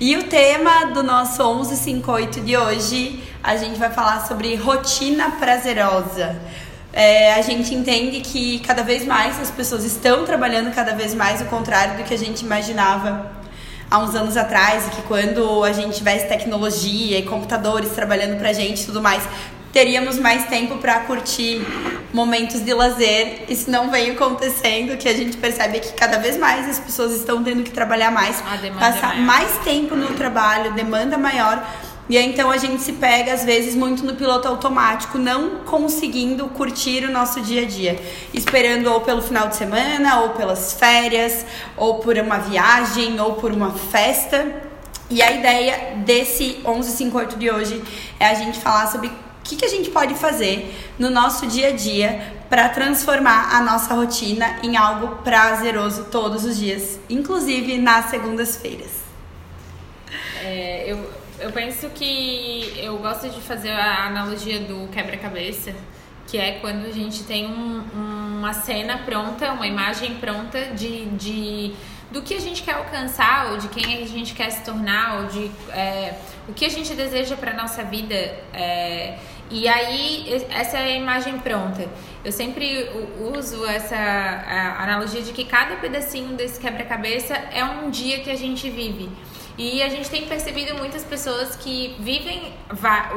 E o tema do nosso 1158 de hoje, a gente vai falar sobre rotina prazerosa. É, a gente entende que cada vez mais as pessoas estão trabalhando cada vez mais o contrário do que a gente imaginava há uns anos atrás, e que quando a gente tivesse tecnologia e computadores trabalhando pra gente e tudo mais, teríamos mais tempo para curtir momentos de lazer. Isso não vem acontecendo, que a gente percebe que cada vez mais as pessoas estão tendo que trabalhar mais, passar é mais tempo no trabalho, demanda maior. E aí, então a gente se pega às vezes muito no piloto automático, não conseguindo curtir o nosso dia a dia, esperando ou pelo final de semana, ou pelas férias, ou por uma viagem, ou por uma festa. E a ideia desse 1158 de hoje é a gente falar sobre que, que a gente pode fazer no nosso dia a dia para transformar a nossa rotina em algo prazeroso todos os dias, inclusive nas segundas-feiras. É, eu, eu penso que eu gosto de fazer a analogia do quebra-cabeça, que é quando a gente tem um, uma cena pronta, uma imagem pronta de, de do que a gente quer alcançar, ou de quem a gente quer se tornar, ou de é, o que a gente deseja para nossa vida. É, e aí, essa é a imagem pronta. Eu sempre uso essa analogia de que cada pedacinho desse quebra-cabeça é um dia que a gente vive. E a gente tem percebido muitas pessoas que vivem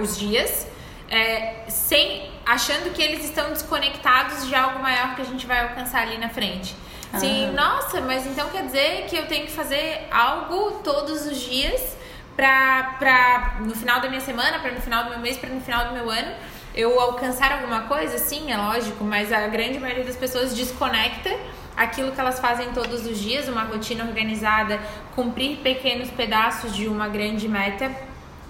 os dias é, sem achando que eles estão desconectados de algo maior que a gente vai alcançar ali na frente. Sim, ah. nossa, mas então quer dizer que eu tenho que fazer algo todos os dias pra, pra no final da minha semana, para no final do meu mês, para no final do meu ano eu alcançar alguma coisa? Sim, é lógico, mas a grande maioria das pessoas desconecta aquilo que elas fazem todos os dias, uma rotina organizada, cumprir pequenos pedaços de uma grande meta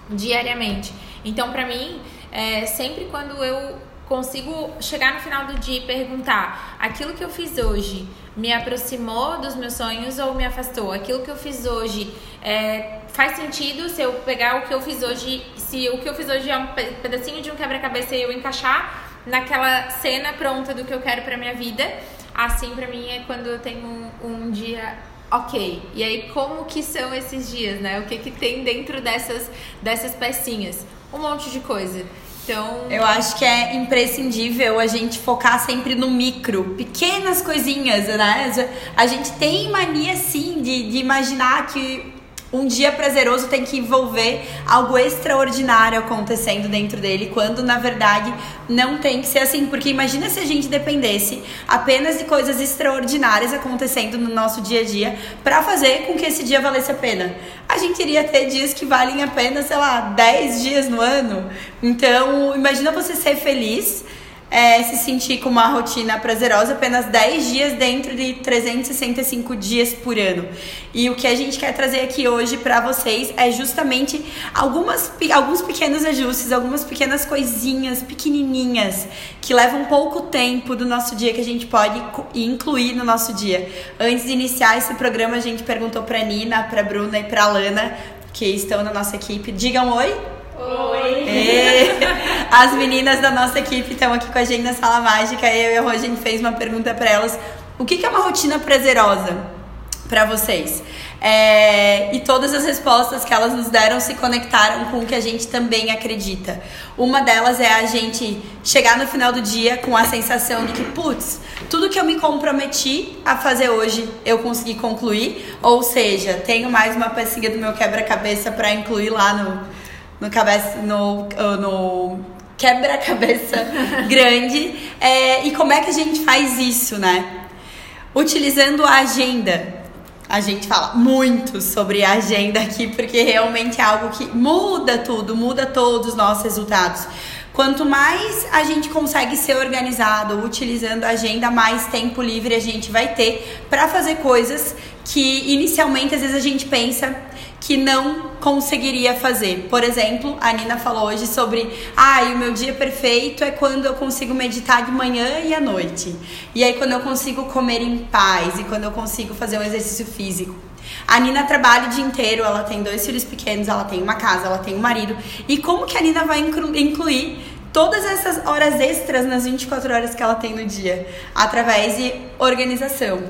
diariamente. Então, para mim, é, sempre quando eu consigo chegar no final do dia e perguntar: aquilo que eu fiz hoje me aproximou dos meus sonhos ou me afastou? Aquilo que eu fiz hoje é, faz sentido se eu pegar o que eu fiz hoje, se o que eu fiz hoje é um pedacinho de um quebra-cabeça e eu encaixar naquela cena pronta do que eu quero para minha vida? Assim, para mim, é quando eu tenho um, um dia ok. E aí, como que são esses dias, né? O que, que tem dentro dessas, dessas pecinhas? Um monte de coisa. Então. Eu acho que é imprescindível a gente focar sempre no micro, pequenas coisinhas, né? A gente tem mania, sim, de, de imaginar que um dia prazeroso tem que envolver algo extraordinário acontecendo dentro dele, quando na verdade não tem que ser assim. Porque imagina se a gente dependesse apenas de coisas extraordinárias acontecendo no nosso dia a dia para fazer com que esse dia valesse a pena. A gente iria ter dias que valem a pena, sei lá, 10 dias no ano. Então, imagina você ser feliz é, se sentir com uma rotina prazerosa apenas 10 dias dentro de 365 dias por ano. E o que a gente quer trazer aqui hoje para vocês é justamente algumas, alguns pequenos ajustes, algumas pequenas coisinhas pequenininhas que levam pouco tempo do nosso dia que a gente pode incluir no nosso dia. Antes de iniciar esse programa, a gente perguntou para Nina, para Bruna e para Lana, que estão na nossa equipe. Digam oi. Oi! E as meninas da nossa equipe estão aqui com a gente na Sala Mágica. Eu e a gente fez uma pergunta para elas. O que, que é uma rotina prazerosa para vocês? É, e todas as respostas que elas nos deram se conectaram com o que a gente também acredita. Uma delas é a gente chegar no final do dia com a sensação de que, putz, tudo que eu me comprometi a fazer hoje eu consegui concluir. Ou seja, tenho mais uma pecinha do meu quebra-cabeça para incluir lá no, no cabeça no, no quebra-cabeça grande. É, e como é que a gente faz isso, né? Utilizando a agenda. A gente fala muito sobre a agenda aqui, porque realmente é algo que muda tudo, muda todos os nossos resultados. Quanto mais a gente consegue ser organizado utilizando a agenda, mais tempo livre a gente vai ter para fazer coisas que inicialmente às vezes a gente pensa que não conseguiria fazer. Por exemplo, a Nina falou hoje sobre, ah, o meu dia perfeito é quando eu consigo meditar de manhã e à noite. E aí quando eu consigo comer em paz e quando eu consigo fazer um exercício físico. A Nina trabalha o dia inteiro, ela tem dois filhos pequenos, ela tem uma casa, ela tem um marido. E como que a Nina vai incluir todas essas horas extras nas 24 horas que ela tem no dia? Através de organização.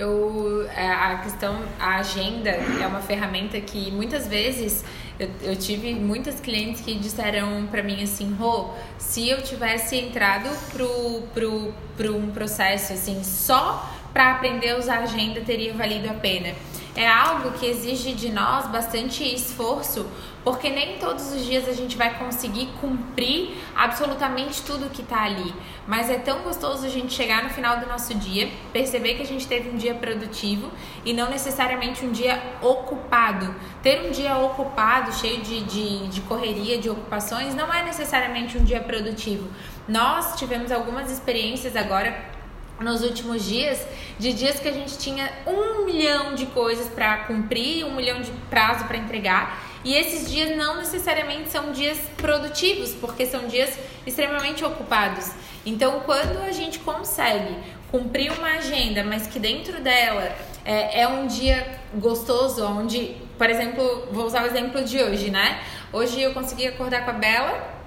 Eu, é, a questão, a agenda é uma ferramenta que muitas vezes eu, eu tive muitas clientes que disseram para mim assim, Rô, se eu tivesse entrado pro, pro, pro um processo assim, só para aprender a usar a agenda teria valido a pena. É algo que exige de nós bastante esforço, porque nem todos os dias a gente vai conseguir cumprir absolutamente tudo que está ali. Mas é tão gostoso a gente chegar no final do nosso dia, perceber que a gente teve um dia produtivo e não necessariamente um dia ocupado. Ter um dia ocupado, cheio de, de, de correria, de ocupações, não é necessariamente um dia produtivo. Nós tivemos algumas experiências agora nos últimos dias, de dias que a gente tinha um milhão de coisas para cumprir, um milhão de prazo para entregar. E esses dias não necessariamente são dias produtivos, porque são dias extremamente ocupados. Então, quando a gente consegue cumprir uma agenda, mas que dentro dela é, é um dia gostoso, onde, por exemplo, vou usar o exemplo de hoje, né? Hoje eu consegui acordar com a Bela,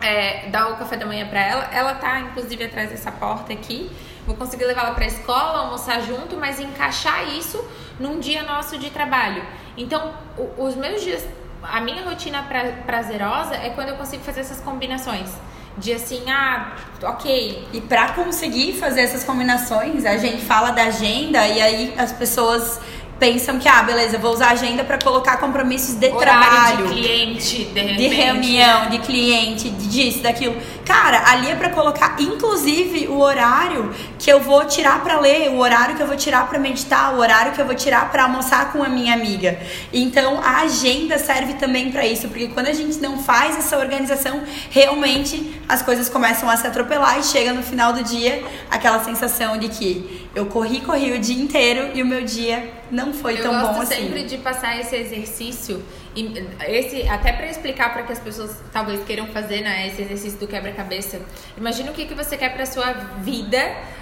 é, dar o café da manhã para ela. Ela tá, inclusive, atrás dessa porta aqui vou conseguir levá-la para a escola, almoçar junto, mas encaixar isso num dia nosso de trabalho. Então, os meus dias, a minha rotina pra, prazerosa é quando eu consigo fazer essas combinações. De assim, ah, ok. E para conseguir fazer essas combinações, a gente fala da agenda e aí as pessoas pensam que, ah, beleza, vou usar a agenda para colocar compromissos de Horário trabalho. De cliente, de, repente. de reunião, de cliente, de disso, daquilo. Cara, ali é para colocar, inclusive, o horário que eu vou tirar para ler, o horário que eu vou tirar para meditar, o horário que eu vou tirar para almoçar com a minha amiga. Então, a agenda serve também para isso, porque quando a gente não faz essa organização, realmente as coisas começam a se atropelar e chega no final do dia aquela sensação de que eu corri, corri o dia inteiro e o meu dia não foi eu tão bom gosto assim. sempre de passar esse exercício e esse até para explicar para que as pessoas talvez queiram fazer né, esse exercício do quebra-cabeça. Imagina o que, que você quer para sua vida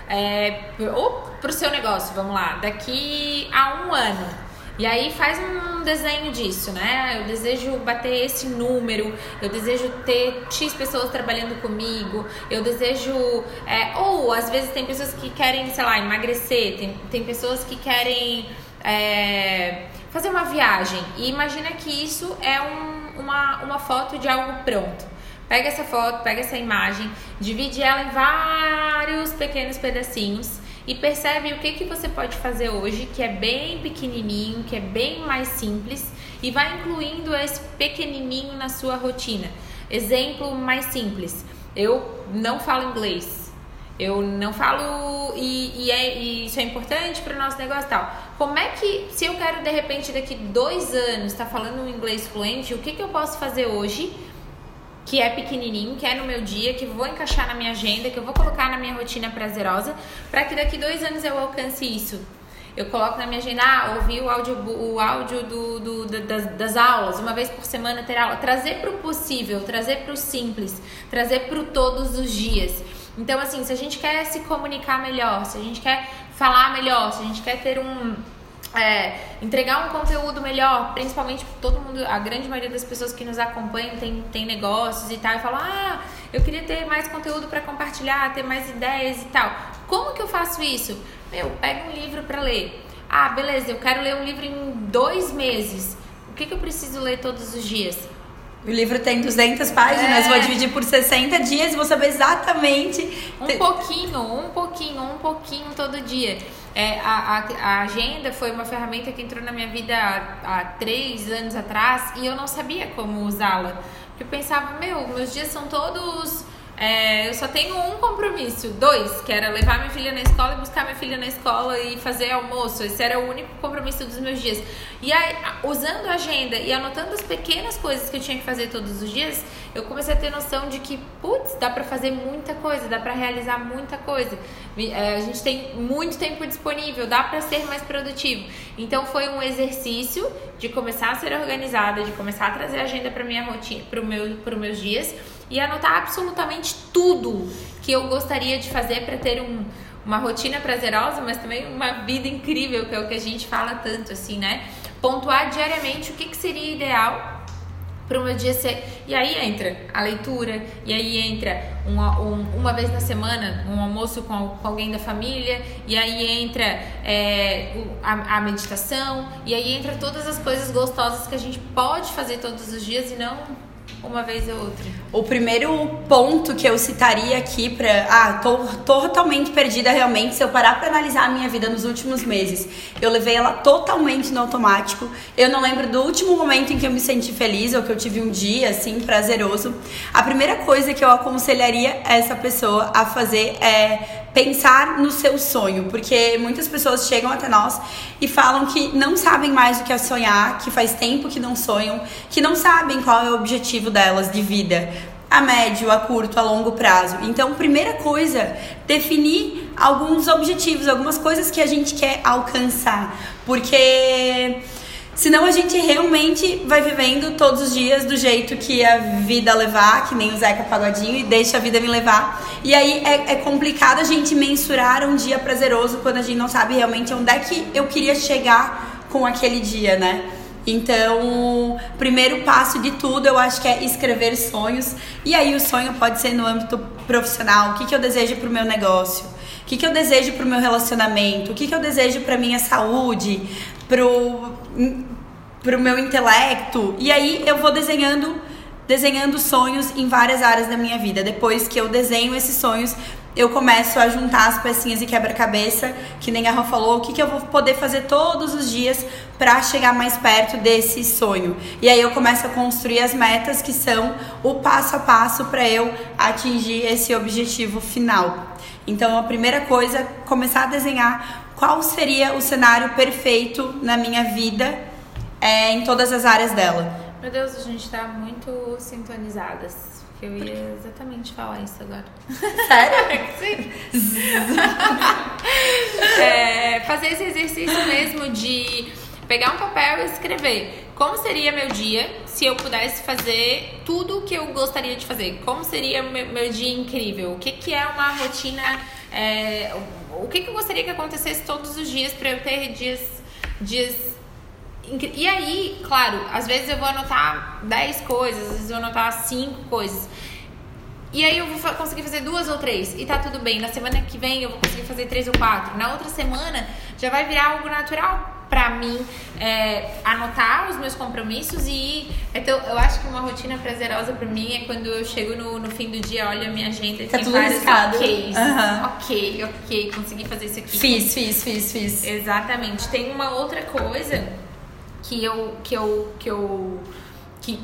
é, ou para o seu negócio. Vamos lá, daqui a um ano. E aí faz um desenho disso, né? Eu desejo bater esse número, eu desejo ter X pessoas trabalhando comigo, eu desejo. É, ou às vezes tem pessoas que querem, sei lá, emagrecer, tem, tem pessoas que querem é, fazer uma viagem. E imagina que isso é um, uma, uma foto de algo pronto. Pega essa foto, pega essa imagem, divide ela em vários pequenos pedacinhos e percebe o que, que você pode fazer hoje, que é bem pequenininho, que é bem mais simples e vai incluindo esse pequenininho na sua rotina. Exemplo mais simples: eu não falo inglês, eu não falo e, e, é, e isso é importante para o nosso negócio e tal. Como é que, se eu quero de repente daqui dois anos estar tá falando um inglês fluente, o que, que eu posso fazer hoje? Que é pequenininho, que é no meu dia, que vou encaixar na minha agenda, que eu vou colocar na minha rotina prazerosa, para que daqui dois anos eu alcance isso. Eu coloco na minha agenda, ah, ouvir o áudio, o áudio do, do das, das, aulas, uma vez por semana ter aula. Trazer para o possível, trazer para o simples, trazer para todos os dias. Então, assim, se a gente quer se comunicar melhor, se a gente quer falar melhor, se a gente quer ter um é, entregar um conteúdo melhor, principalmente todo mundo, a grande maioria das pessoas que nos acompanham tem, tem negócios e tal, e falam, ah, eu queria ter mais conteúdo para compartilhar, ter mais ideias e tal. Como que eu faço isso? Meu, pega um livro para ler. Ah, beleza, eu quero ler um livro em dois meses. O que, que eu preciso ler todos os dias? O livro tem 200 páginas, é. vou dividir por 60 dias e vou saber exatamente. Um pouquinho, um pouquinho, um pouquinho todo dia. É, a, a, a, agenda foi uma ferramenta que entrou na minha vida há, há três anos atrás e eu não sabia como usá-la. Eu pensava, meu, meus dias são todos é, eu só tenho um compromisso, dois, que era levar minha filha na escola e buscar minha filha na escola e fazer almoço. Esse era o único compromisso dos meus dias. E aí, usando a agenda e anotando as pequenas coisas que eu tinha que fazer todos os dias, eu comecei a ter noção de que, putz, dá pra fazer muita coisa, dá pra realizar muita coisa. É, a gente tem muito tempo disponível, dá pra ser mais produtivo. Então foi um exercício de começar a ser organizada, de começar a trazer a agenda pra minha rotina, pro meu, pro meus dias e anotar absolutamente tudo que eu gostaria de fazer para ter um, uma rotina prazerosa, mas também uma vida incrível, que é o que a gente fala tanto assim, né? Pontuar diariamente o que, que seria ideal para o meu dia ser. E aí entra a leitura, e aí entra uma, um, uma vez na semana um almoço com, com alguém da família, e aí entra é, a, a, meditação, e aí entra todas as coisas gostosas que a gente pode fazer todos os dias e não uma vez ou outra. O primeiro ponto que eu citaria aqui para, ah, tô, totalmente perdida realmente, se eu parar para analisar a minha vida nos últimos meses, eu levei ela totalmente no automático. Eu não lembro do último momento em que eu me senti feliz ou que eu tive um dia assim prazeroso. A primeira coisa que eu aconselharia essa pessoa a fazer é pensar no seu sonho, porque muitas pessoas chegam até nós e falam que não sabem mais o que é sonhar, que faz tempo que não sonham, que não sabem qual é o objetivo delas de vida, a médio, a curto, a longo prazo. Então, primeira coisa, definir alguns objetivos, algumas coisas que a gente quer alcançar, porque Senão a gente realmente vai vivendo todos os dias do jeito que a vida levar, que nem o Zeca Pagodinho, e deixa a vida me levar. E aí é, é complicado a gente mensurar um dia prazeroso quando a gente não sabe realmente onde é que eu queria chegar com aquele dia, né? Então, primeiro passo de tudo, eu acho que é escrever sonhos. E aí o sonho pode ser no âmbito profissional. O que, que eu desejo para o meu negócio? O que, que eu desejo para o meu relacionamento? O que, que eu desejo para minha saúde? Pro pro meu intelecto. E aí eu vou desenhando desenhando sonhos em várias áreas da minha vida. Depois que eu desenho esses sonhos, eu começo a juntar as pecinhas e quebra-cabeça, que nem a Rafa falou, o que, que eu vou poder fazer todos os dias para chegar mais perto desse sonho. E aí eu começo a construir as metas que são o passo a passo para eu atingir esse objetivo final. Então a primeira coisa, começar a desenhar qual seria o cenário perfeito na minha vida é, em todas as áreas dela. Meu Deus, a gente tá muito sintonizadas. Eu ia exatamente falar isso agora. Sério? Sim. é, fazer esse exercício mesmo de pegar um papel e escrever como seria meu dia se eu pudesse fazer tudo o que eu gostaria de fazer. Como seria meu, meu dia incrível? O que, que é uma rotina é, o que, que eu gostaria que acontecesse todos os dias para eu ter dias, dias e aí, claro, às vezes eu vou anotar 10 coisas, às vezes eu vou anotar 5 coisas. E aí eu vou conseguir fazer duas ou três. E tá tudo bem. Na semana que vem eu vou conseguir fazer três ou quatro. Na outra semana já vai virar algo natural para mim é, anotar os meus compromissos e então eu acho que uma rotina prazerosa para mim é quando eu chego no, no fim do dia, olho a minha agenda e tá tem vários ok, uhum. ok, ok, consegui fazer isso aqui. Fiz, fiz, fiz, fiz. Exatamente. Tem uma outra coisa que eu que eu que eu que,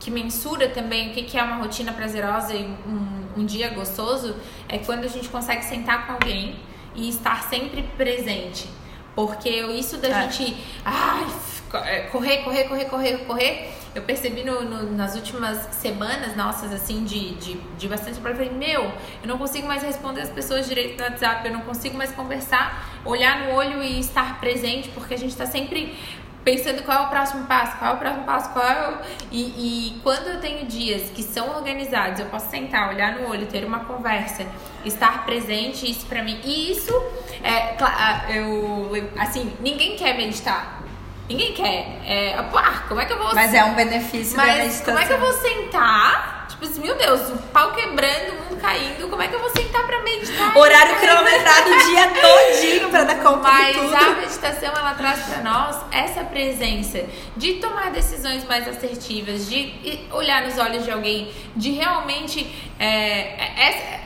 que mensura também o que, que é uma rotina prazerosa e um, um dia gostoso é quando a gente consegue sentar com alguém e estar sempre presente porque isso da é. gente ai, correr, correr, correr, correr, correr, eu percebi no, no, nas últimas semanas nossas, assim, de, de, de bastante eu falei, meu, eu não consigo mais responder as pessoas direito no WhatsApp, eu não consigo mais conversar, olhar no olho e estar presente, porque a gente está sempre pensando qual é o próximo passo, qual é o próximo passo, qual é o... E, e quando eu tenho dias que são organizados, eu posso sentar, olhar no olho, ter uma conversa, estar presente, isso pra mim. E isso, é, eu, assim, ninguém quer meditar. Ninguém quer. É, ah, como é que eu vou... Mas é um benefício Mas como é que eu vou sentar Tipo assim, meu Deus, o pau quebrando, o mundo caindo, como é que eu vou sentar pra meditar? Horário cronometrado o dia todinho pra dar conta Mas de tudo. Mas a meditação, ela traz pra nós essa presença de tomar decisões mais assertivas, de olhar nos olhos de alguém, de realmente... É, essa,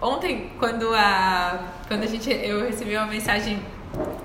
ontem, quando a, quando a gente, eu recebi uma mensagem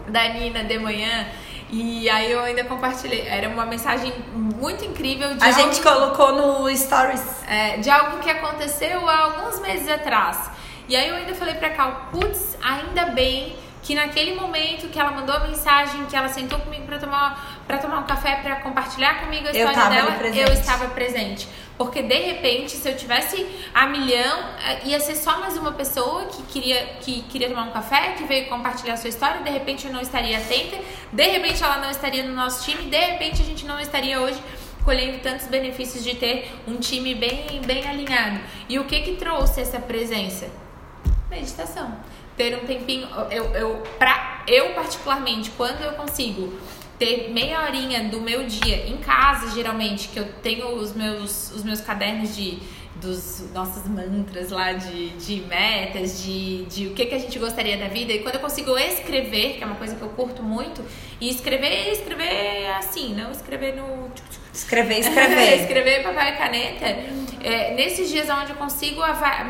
da Nina de manhã e aí eu ainda compartilhei. Era uma mensagem muito incrível de A algo, gente colocou no Stories. É, de algo que aconteceu há alguns meses atrás. E aí eu ainda falei pra Cal, putz, ainda bem que naquele momento que ela mandou a mensagem, que ela sentou comigo para tomar para tomar um café, para compartilhar comigo a história dela, eu estava presente. Porque de repente, se eu tivesse a milhão, eh, ia ser só mais uma pessoa que queria que queria tomar um café, que veio compartilhar sua história, de repente eu não estaria atenta, de repente ela não estaria no nosso time, de repente a gente não estaria hoje colhendo tantos benefícios de ter um time bem bem alinhado. E o que que trouxe essa presença? Meditação ter um tempinho. Eu, eu, pra, eu particularmente, quando eu consigo ter meia horinha do meu dia em casa, geralmente, que eu tenho os meus, os meus cadernos de dos nossos mantras lá de, de metas, de, de o que, que a gente gostaria da vida. E quando eu consigo escrever, que é uma coisa que eu curto muito, e escrever, escrever assim, não escrever no. Escrever, escrever. escrever papel e caneta. É, nesses dias onde eu consigo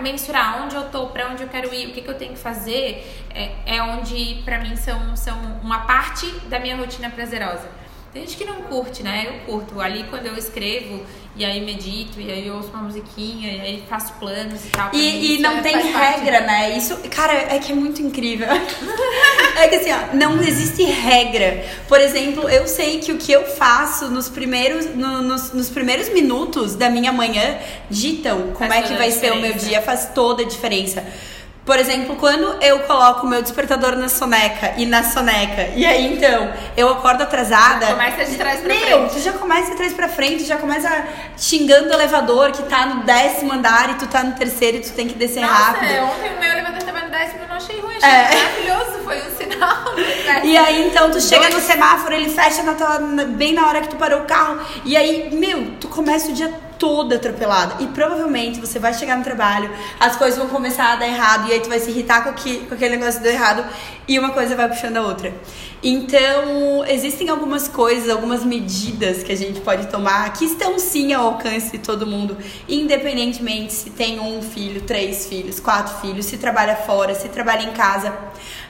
mensurar onde eu tô, para onde eu quero ir, o que, que eu tenho que fazer, é, é onde para mim são, são uma parte da minha rotina prazerosa. Tem gente que não curte, né? Eu curto. Ali quando eu escrevo, e aí medito, e aí ouço uma musiquinha, e aí faço planos e tal. E, e não é, tem regra, parte. né? Isso, cara, é que é muito incrível. é que assim, ó, não existe regra. Por exemplo, eu sei que o que eu faço nos primeiros, no, nos, nos primeiros minutos da minha manhã ditam como faz é que vai ser o meu dia, faz toda a diferença. Por exemplo, quando eu coloco o meu despertador na soneca e na soneca, e aí então eu acordo atrasada. Já começa de trás pra meu, frente. tu já começa de trás pra frente, já começa xingando o elevador que tá no décimo andar e tu tá no terceiro e tu tem que descer Nossa, rápido. É, ontem o meu elevador tava no décimo e eu não achei ruim, achei é. maravilhoso, foi um sinal. E aí então tu chega no semáforo, ele fecha na tua, bem na hora que tu parou o carro, e aí, meu, tu começa o dia toda atropelada. E provavelmente você vai chegar no trabalho, as coisas vão começar a dar errado, e aí tu vai se irritar com, aqui, com aquele negócio do errado, e uma coisa vai puxando a outra. Então, existem algumas coisas, algumas medidas que a gente pode tomar que estão sim ao alcance de todo mundo, independentemente se tem um filho, três filhos, quatro filhos, se trabalha fora, se trabalha em casa.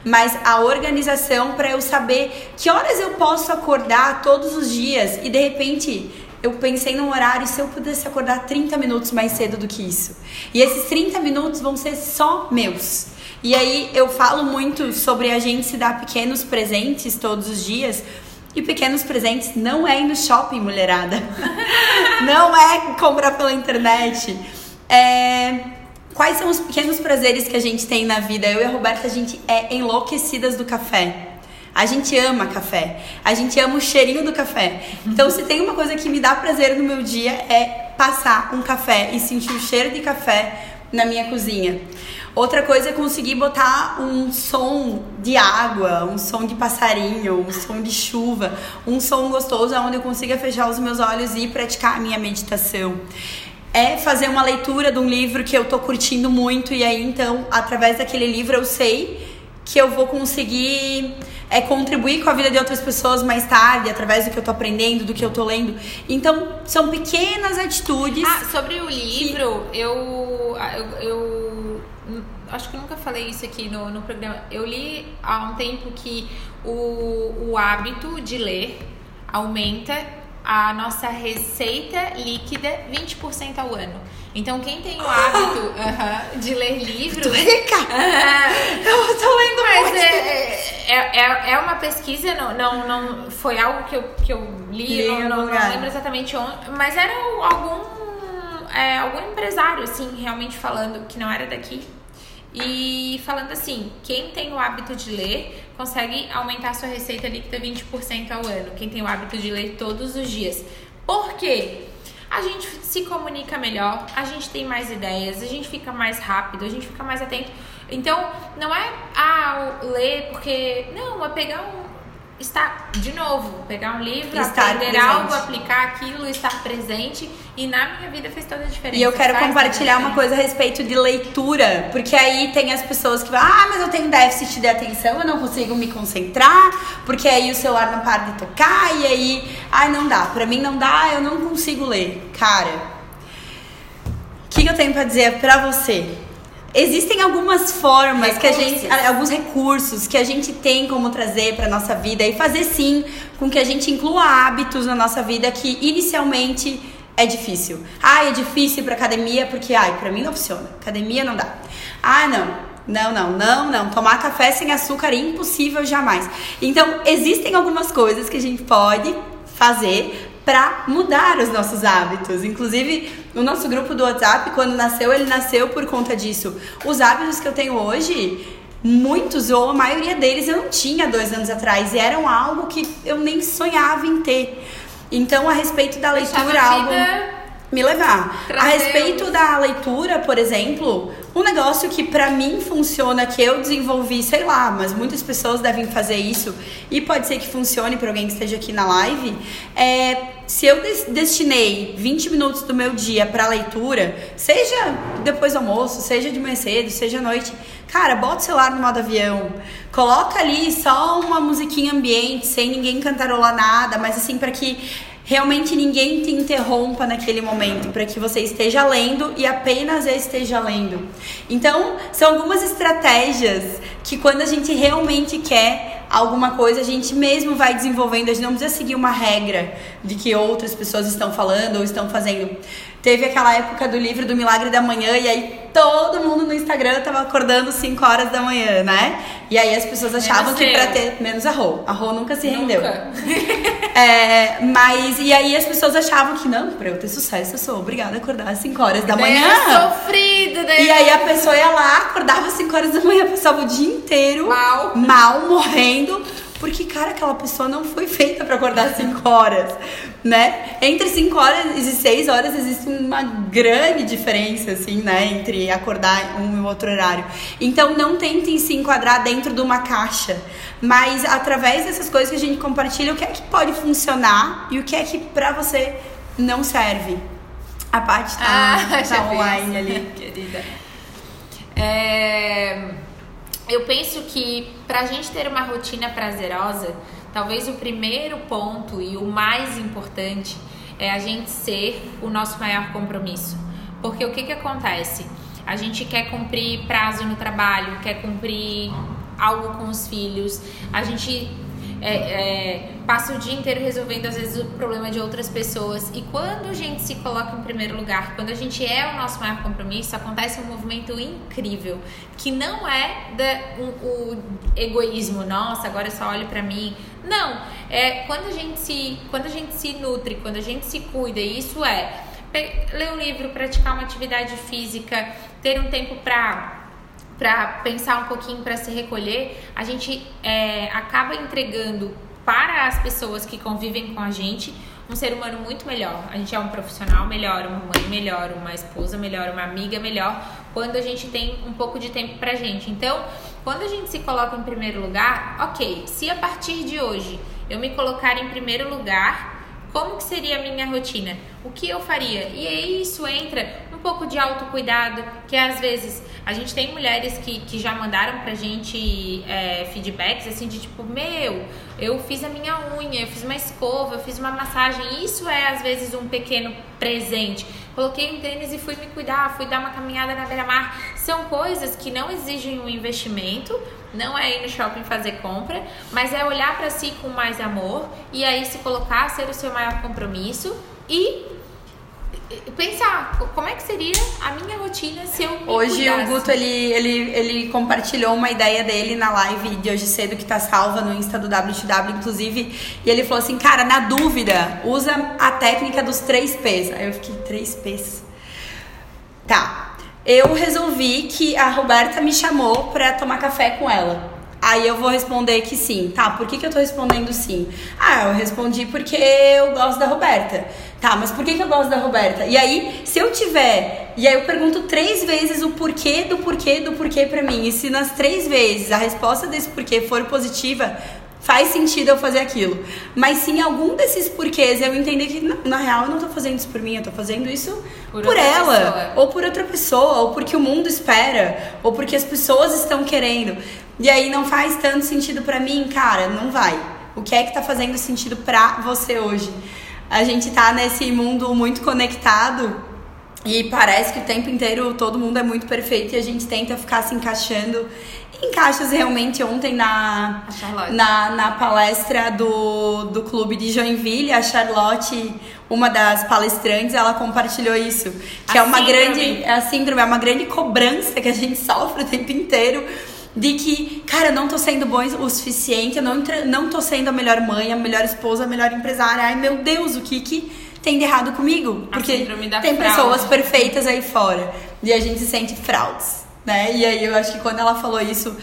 Mas a organização para eu saber que horas eu posso acordar todos os dias e de repente eu pensei num horário se eu pudesse acordar 30 minutos mais cedo do que isso. E esses 30 minutos vão ser só meus. E aí eu falo muito sobre a gente se dar pequenos presentes todos os dias. E pequenos presentes não é ir no shopping, mulherada. não é comprar pela internet. É... Quais são os pequenos prazeres que a gente tem na vida? Eu e a Roberta, a gente é enlouquecidas do café. A gente ama café. A gente ama o cheirinho do café. Então, se tem uma coisa que me dá prazer no meu dia é passar um café e sentir o cheiro de café na minha cozinha. Outra coisa é conseguir botar um som de água, um som de passarinho, um som de chuva, um som gostoso onde eu consiga fechar os meus olhos e praticar a minha meditação. É fazer uma leitura de um livro que eu tô curtindo muito e aí então, através daquele livro eu sei que eu vou conseguir é contribuir com a vida de outras pessoas mais tarde, através do que eu tô aprendendo, do que eu tô lendo. Então, são pequenas atitudes. Ah, sobre o livro, que... eu, eu, eu, acho que nunca falei isso aqui no, no programa. Eu li há um tempo que o, o hábito de ler aumenta a nossa receita líquida 20% ao ano. Então, quem tem o hábito uh -huh, de ler livros. Rica! Uh -huh, eu tô lendo Mas muito. É, é, é, é uma pesquisa, não, não, não foi algo que eu, que eu li, não, não, não, lembro exatamente onde, mas era algum, é, algum empresário, assim, realmente falando que não era daqui. E falando assim, quem tem o hábito de ler consegue aumentar sua receita líquida 20% ao ano. Quem tem o hábito de ler todos os dias. Por quê? A gente se comunica melhor, a gente tem mais ideias, a gente fica mais rápido, a gente fica mais atento. Então, não é ah, ler porque. Não, é pegar um, estar, de novo, pegar um livro, estar aprender presente. algo, aplicar aquilo, estar presente. E na minha vida fez toda a diferença. E eu quero compartilhar uma coisa a respeito de leitura. Porque aí tem as pessoas que falam, ah, mas eu tenho déficit de atenção, eu não consigo me concentrar, porque aí o celular não para de tocar, e aí, ai, não dá. Pra mim não dá, eu não consigo ler. Cara, o que, que eu tenho pra dizer pra você? Existem algumas formas recursos. que a gente, alguns recursos que a gente tem como trazer para nossa vida e fazer sim com que a gente inclua hábitos na nossa vida que inicialmente é difícil. Ah, é difícil para academia porque ai, para mim não funciona. Academia não dá. Ah, não. Não, não, não, não. Tomar café sem açúcar é impossível jamais. Então, existem algumas coisas que a gente pode fazer para mudar os nossos hábitos. Inclusive, o nosso grupo do WhatsApp, quando nasceu, ele nasceu por conta disso. Os hábitos que eu tenho hoje, muitos ou a maioria deles eu não tinha dois anos atrás e eram algo que eu nem sonhava em ter. Então, a respeito da leitura, algo me levar. Trazer a respeito da leitura, por exemplo, um negócio que pra mim funciona, que eu desenvolvi, sei lá, mas muitas pessoas devem fazer isso e pode ser que funcione pra alguém que esteja aqui na live, é se eu des- destinei 20 minutos do meu dia pra leitura, seja depois do almoço, seja de manhã cedo, seja à noite, cara, bota o celular no modo avião, coloca ali só uma musiquinha ambiente, sem ninguém cantarolar nada, mas assim pra que realmente ninguém te interrompa naquele momento, para que você esteja lendo e apenas esteja lendo. Então, são algumas estratégias que quando a gente realmente quer alguma coisa, a gente mesmo vai desenvolvendo, a gente não precisa seguir uma regra de que outras pessoas estão falando ou estão fazendo. Teve aquela época do livro do Milagre da Manhã e aí todo mundo no Instagram tava acordando 5 horas da manhã, né? E aí as pessoas achavam Menos que pra eu. ter menos a Rô. A Rô nunca se rendeu. Nunca. É, mas, e aí as pessoas achavam que não, pra eu ter sucesso, eu sou obrigada a acordar às 5 horas da manhã. era sofrido, daí E aí a pessoa ia lá, acordava às 5 horas da manhã, passava o dia inteiro Mal. mal, morrendo. Porque, cara, aquela pessoa não foi feita pra acordar às 5 horas, né? Entre 5 horas e 6 horas existe uma grande diferença, assim, né? Entre acordar um e outro horário. Então, não tentem se enquadrar dentro de uma caixa. Mas, através dessas coisas que a gente compartilha, o que é que pode funcionar e o que é que pra você não serve. A Paty tá, Ah, tá online ali. querida. É, eu penso que pra gente ter uma rotina prazerosa, talvez o primeiro ponto e o mais importante é a gente ser o nosso maior compromisso. Porque o que que acontece? A gente quer cumprir prazo no trabalho, quer cumprir algo com os filhos, a gente é, é, passa o dia inteiro resolvendo às vezes o problema de outras pessoas e quando a gente se coloca em primeiro lugar, quando a gente é o nosso maior compromisso, acontece um movimento incrível que não é da, o, o egoísmo, nossa, agora só olho pra mim. Não, é quando a gente se, quando a gente se nutre, quando a gente se cuida, e isso é ler um livro, praticar uma atividade física, ter um tempo pra para pensar um pouquinho, para se recolher, a gente é, acaba entregando para as pessoas que convivem com a gente um ser humano muito melhor. A gente é um profissional melhor, uma mãe melhor, uma esposa melhor, uma amiga melhor, quando a gente tem um pouco de tempo pra gente. Então, quando a gente se coloca em primeiro lugar, ok, se a partir de hoje eu me colocar em primeiro lugar, como que seria a minha rotina? O que eu faria? E aí isso entra pouco de autocuidado, que às vezes a gente tem mulheres que, que já mandaram pra gente é, feedbacks assim de tipo, meu, eu fiz a minha unha, eu fiz uma escova, eu fiz uma massagem. Isso é às vezes um pequeno presente. Coloquei um tênis e fui me cuidar, fui dar uma caminhada na beira-mar. São coisas que não exigem um investimento, não é ir no shopping fazer compra, mas é olhar pra si com mais amor e aí se colocar, ser o seu maior compromisso e pensar como é que seria a minha rotina se eu Hoje o cuidasse. Guto ele, ele, ele compartilhou uma ideia dele na live de hoje cedo que tá salva no Insta do WTW, inclusive, e ele falou assim, cara, na dúvida, usa a técnica dos três P's. Aí eu fiquei, três P's. Tá. Eu resolvi que a Roberta me chamou pra tomar café com ela. Aí eu vou responder que sim. Tá, por que, que eu tô respondendo sim? Ah, eu respondi porque eu gosto da Roberta. Tá, mas por que, que eu gosto da Roberta? E aí, se eu tiver. E aí eu pergunto três vezes o porquê do porquê do porquê pra mim. E se nas três vezes a resposta desse porquê for positiva, faz sentido eu fazer aquilo. Mas se em algum desses porquês eu entender que, na, na real, eu não tô fazendo isso por mim, eu tô fazendo isso Por por, ela, pessoa. ou por outra pessoa, ou porque o mundo espera, ou porque as pessoas estão querendo. E aí não faz tanto sentido pra mim, cara, não vai. O que é que tá fazendo sentido pra você hoje? A gente tá nesse mundo muito conectado e parece que o tempo inteiro todo mundo é muito perfeito e a gente tenta ficar se encaixando em caixas realmente ontem na na, na palestra do, do clube de Joinville, a Charlotte, uma das palestrantes, ela compartilhou isso. Que A é uma síndrome. grande. É a síndrome, é uma grande cobrança que a gente sofre o tempo inteiro. De que, cara, eu não tô sendo bom o suficiente, eu não, não tô sendo a melhor mãe, a melhor esposa, a melhor empresária. Ai, meu Deus, o que que tem de errado comigo? Porque tem fraude. pessoas perfeitas aí fora. E a gente se sente fraudes, né? E aí eu acho que quando ela falou isso,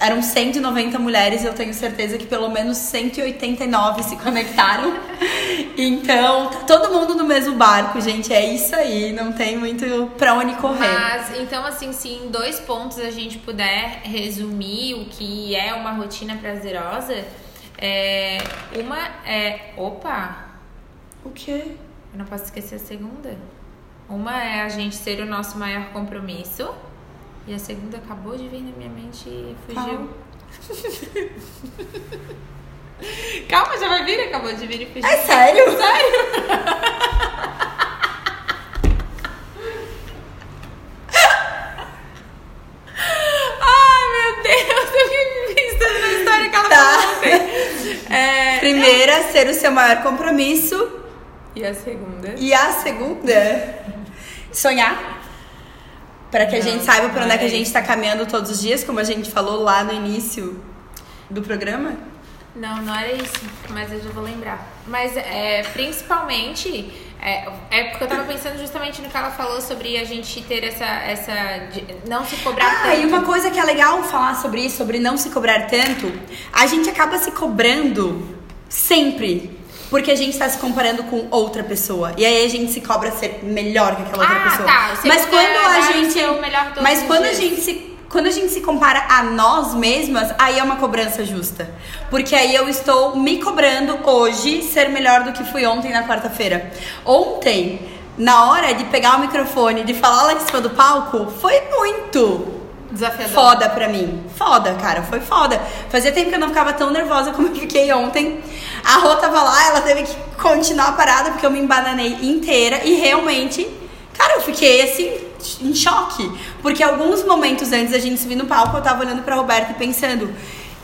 eram 190 mulheres e eu tenho certeza que pelo menos 189 se conectaram. Então, tá todo mundo no mesmo barco, gente. É isso aí, não tem muito pra onde correr. Mas, então, assim, se em dois pontos a gente puder resumir o que é uma rotina prazerosa, é, uma é. Opa! O quê? Eu não posso esquecer a segunda. Uma é a gente ser o nosso maior compromisso. E a segunda acabou de vir na minha mente e fugiu. Calma, já vai vir, acabou de vir e fugiu. É sério? Sério? É, Primeira, ser o seu maior compromisso. E a segunda? E a segunda, sonhar. Para que a gente saiba para onde é que a gente tá caminhando todos os dias, como a gente falou lá no início do programa. Não, não era isso, mas eu já vou lembrar. Mas é, principalmente, é, é porque eu tava pensando justamente no que ela falou sobre a gente ter essa. essa não se cobrar Ah, tanto. e uma coisa que é legal falar sobre isso, sobre não se cobrar tanto, a gente acaba se cobrando sempre. Porque a gente tá se comparando com outra pessoa. E aí a gente se cobra ser melhor que aquela outra Ah, pessoa. tá. Mas quando a gente. Mas quando a gente se. Quando a gente se compara a nós mesmas, aí é uma cobrança justa. Porque aí eu estou me cobrando hoje ser melhor do que fui ontem na quarta-feira. Ontem, na hora de pegar o microfone e de falar lá em cima do palco, foi muito Desafiador. foda pra mim. Foda, cara, foi foda. Fazia tempo que eu não ficava tão nervosa como eu fiquei ontem. A Rô tava lá, ela teve que continuar parada porque eu me embananei inteira e realmente, cara, eu fiquei assim em choque, porque alguns momentos antes da gente subir no palco, eu tava olhando pra Roberta e pensando,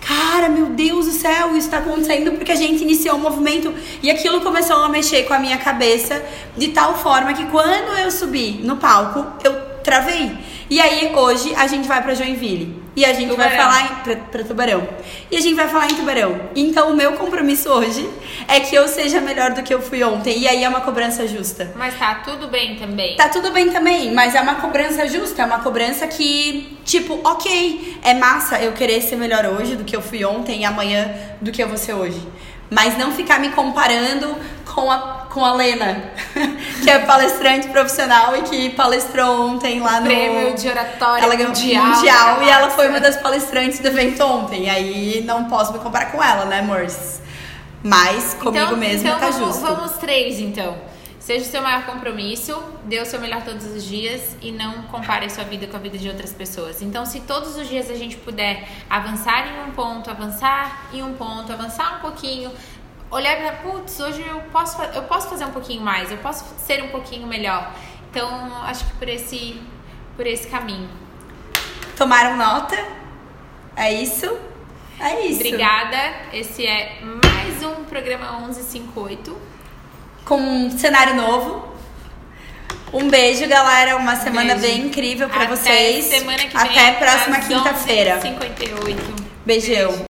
Cara, meu Deus do céu, isso tá acontecendo porque a gente iniciou um movimento e aquilo começou a mexer com a minha cabeça de tal forma que quando eu subi no palco, eu travei. E aí hoje a gente vai pra Joinville e a gente vai Tubarão. falar em, pra, pra Tubarão. E a gente vai falar em Tubarão. Então o meu compromisso hoje é que eu seja melhor do que eu fui ontem. E aí é uma cobrança justa. Mas tá tudo bem também. Tá tudo bem também, mas é uma cobrança justa, é uma cobrança que, tipo, ok, é massa eu querer ser melhor hoje do que eu fui ontem e amanhã do que eu vou ser hoje. Mas não ficar me comparando com a, com a Lena, que é palestrante profissional e que palestrou ontem lá no. Prêmio de oratória ela ganhou mundial. mundial, e ela foi uma das palestrantes do evento ontem. Aí não posso me comparar com ela, né, amores? Mas comigo então, mesmo então tá vamos, justo. Vamos três, então. Seja o seu maior compromisso, dê o seu melhor todos os dias e não compare a sua vida com a vida de outras pessoas. Então, se todos os dias a gente puder avançar em um ponto, avançar em um ponto, avançar um pouquinho, olhar para, putz, hoje eu posso, eu posso fazer um pouquinho mais, eu posso ser um pouquinho melhor. Então, acho que por esse, por esse caminho. Tomaram nota? É isso? É isso. Obrigada. Esse é mais um programa 1158. Com um cenário novo. Um beijo, galera. Uma semana Beijo. bem incrível pra Até vocês. semana que vem. Até próxima quinta-feira. 11h58. Beijão.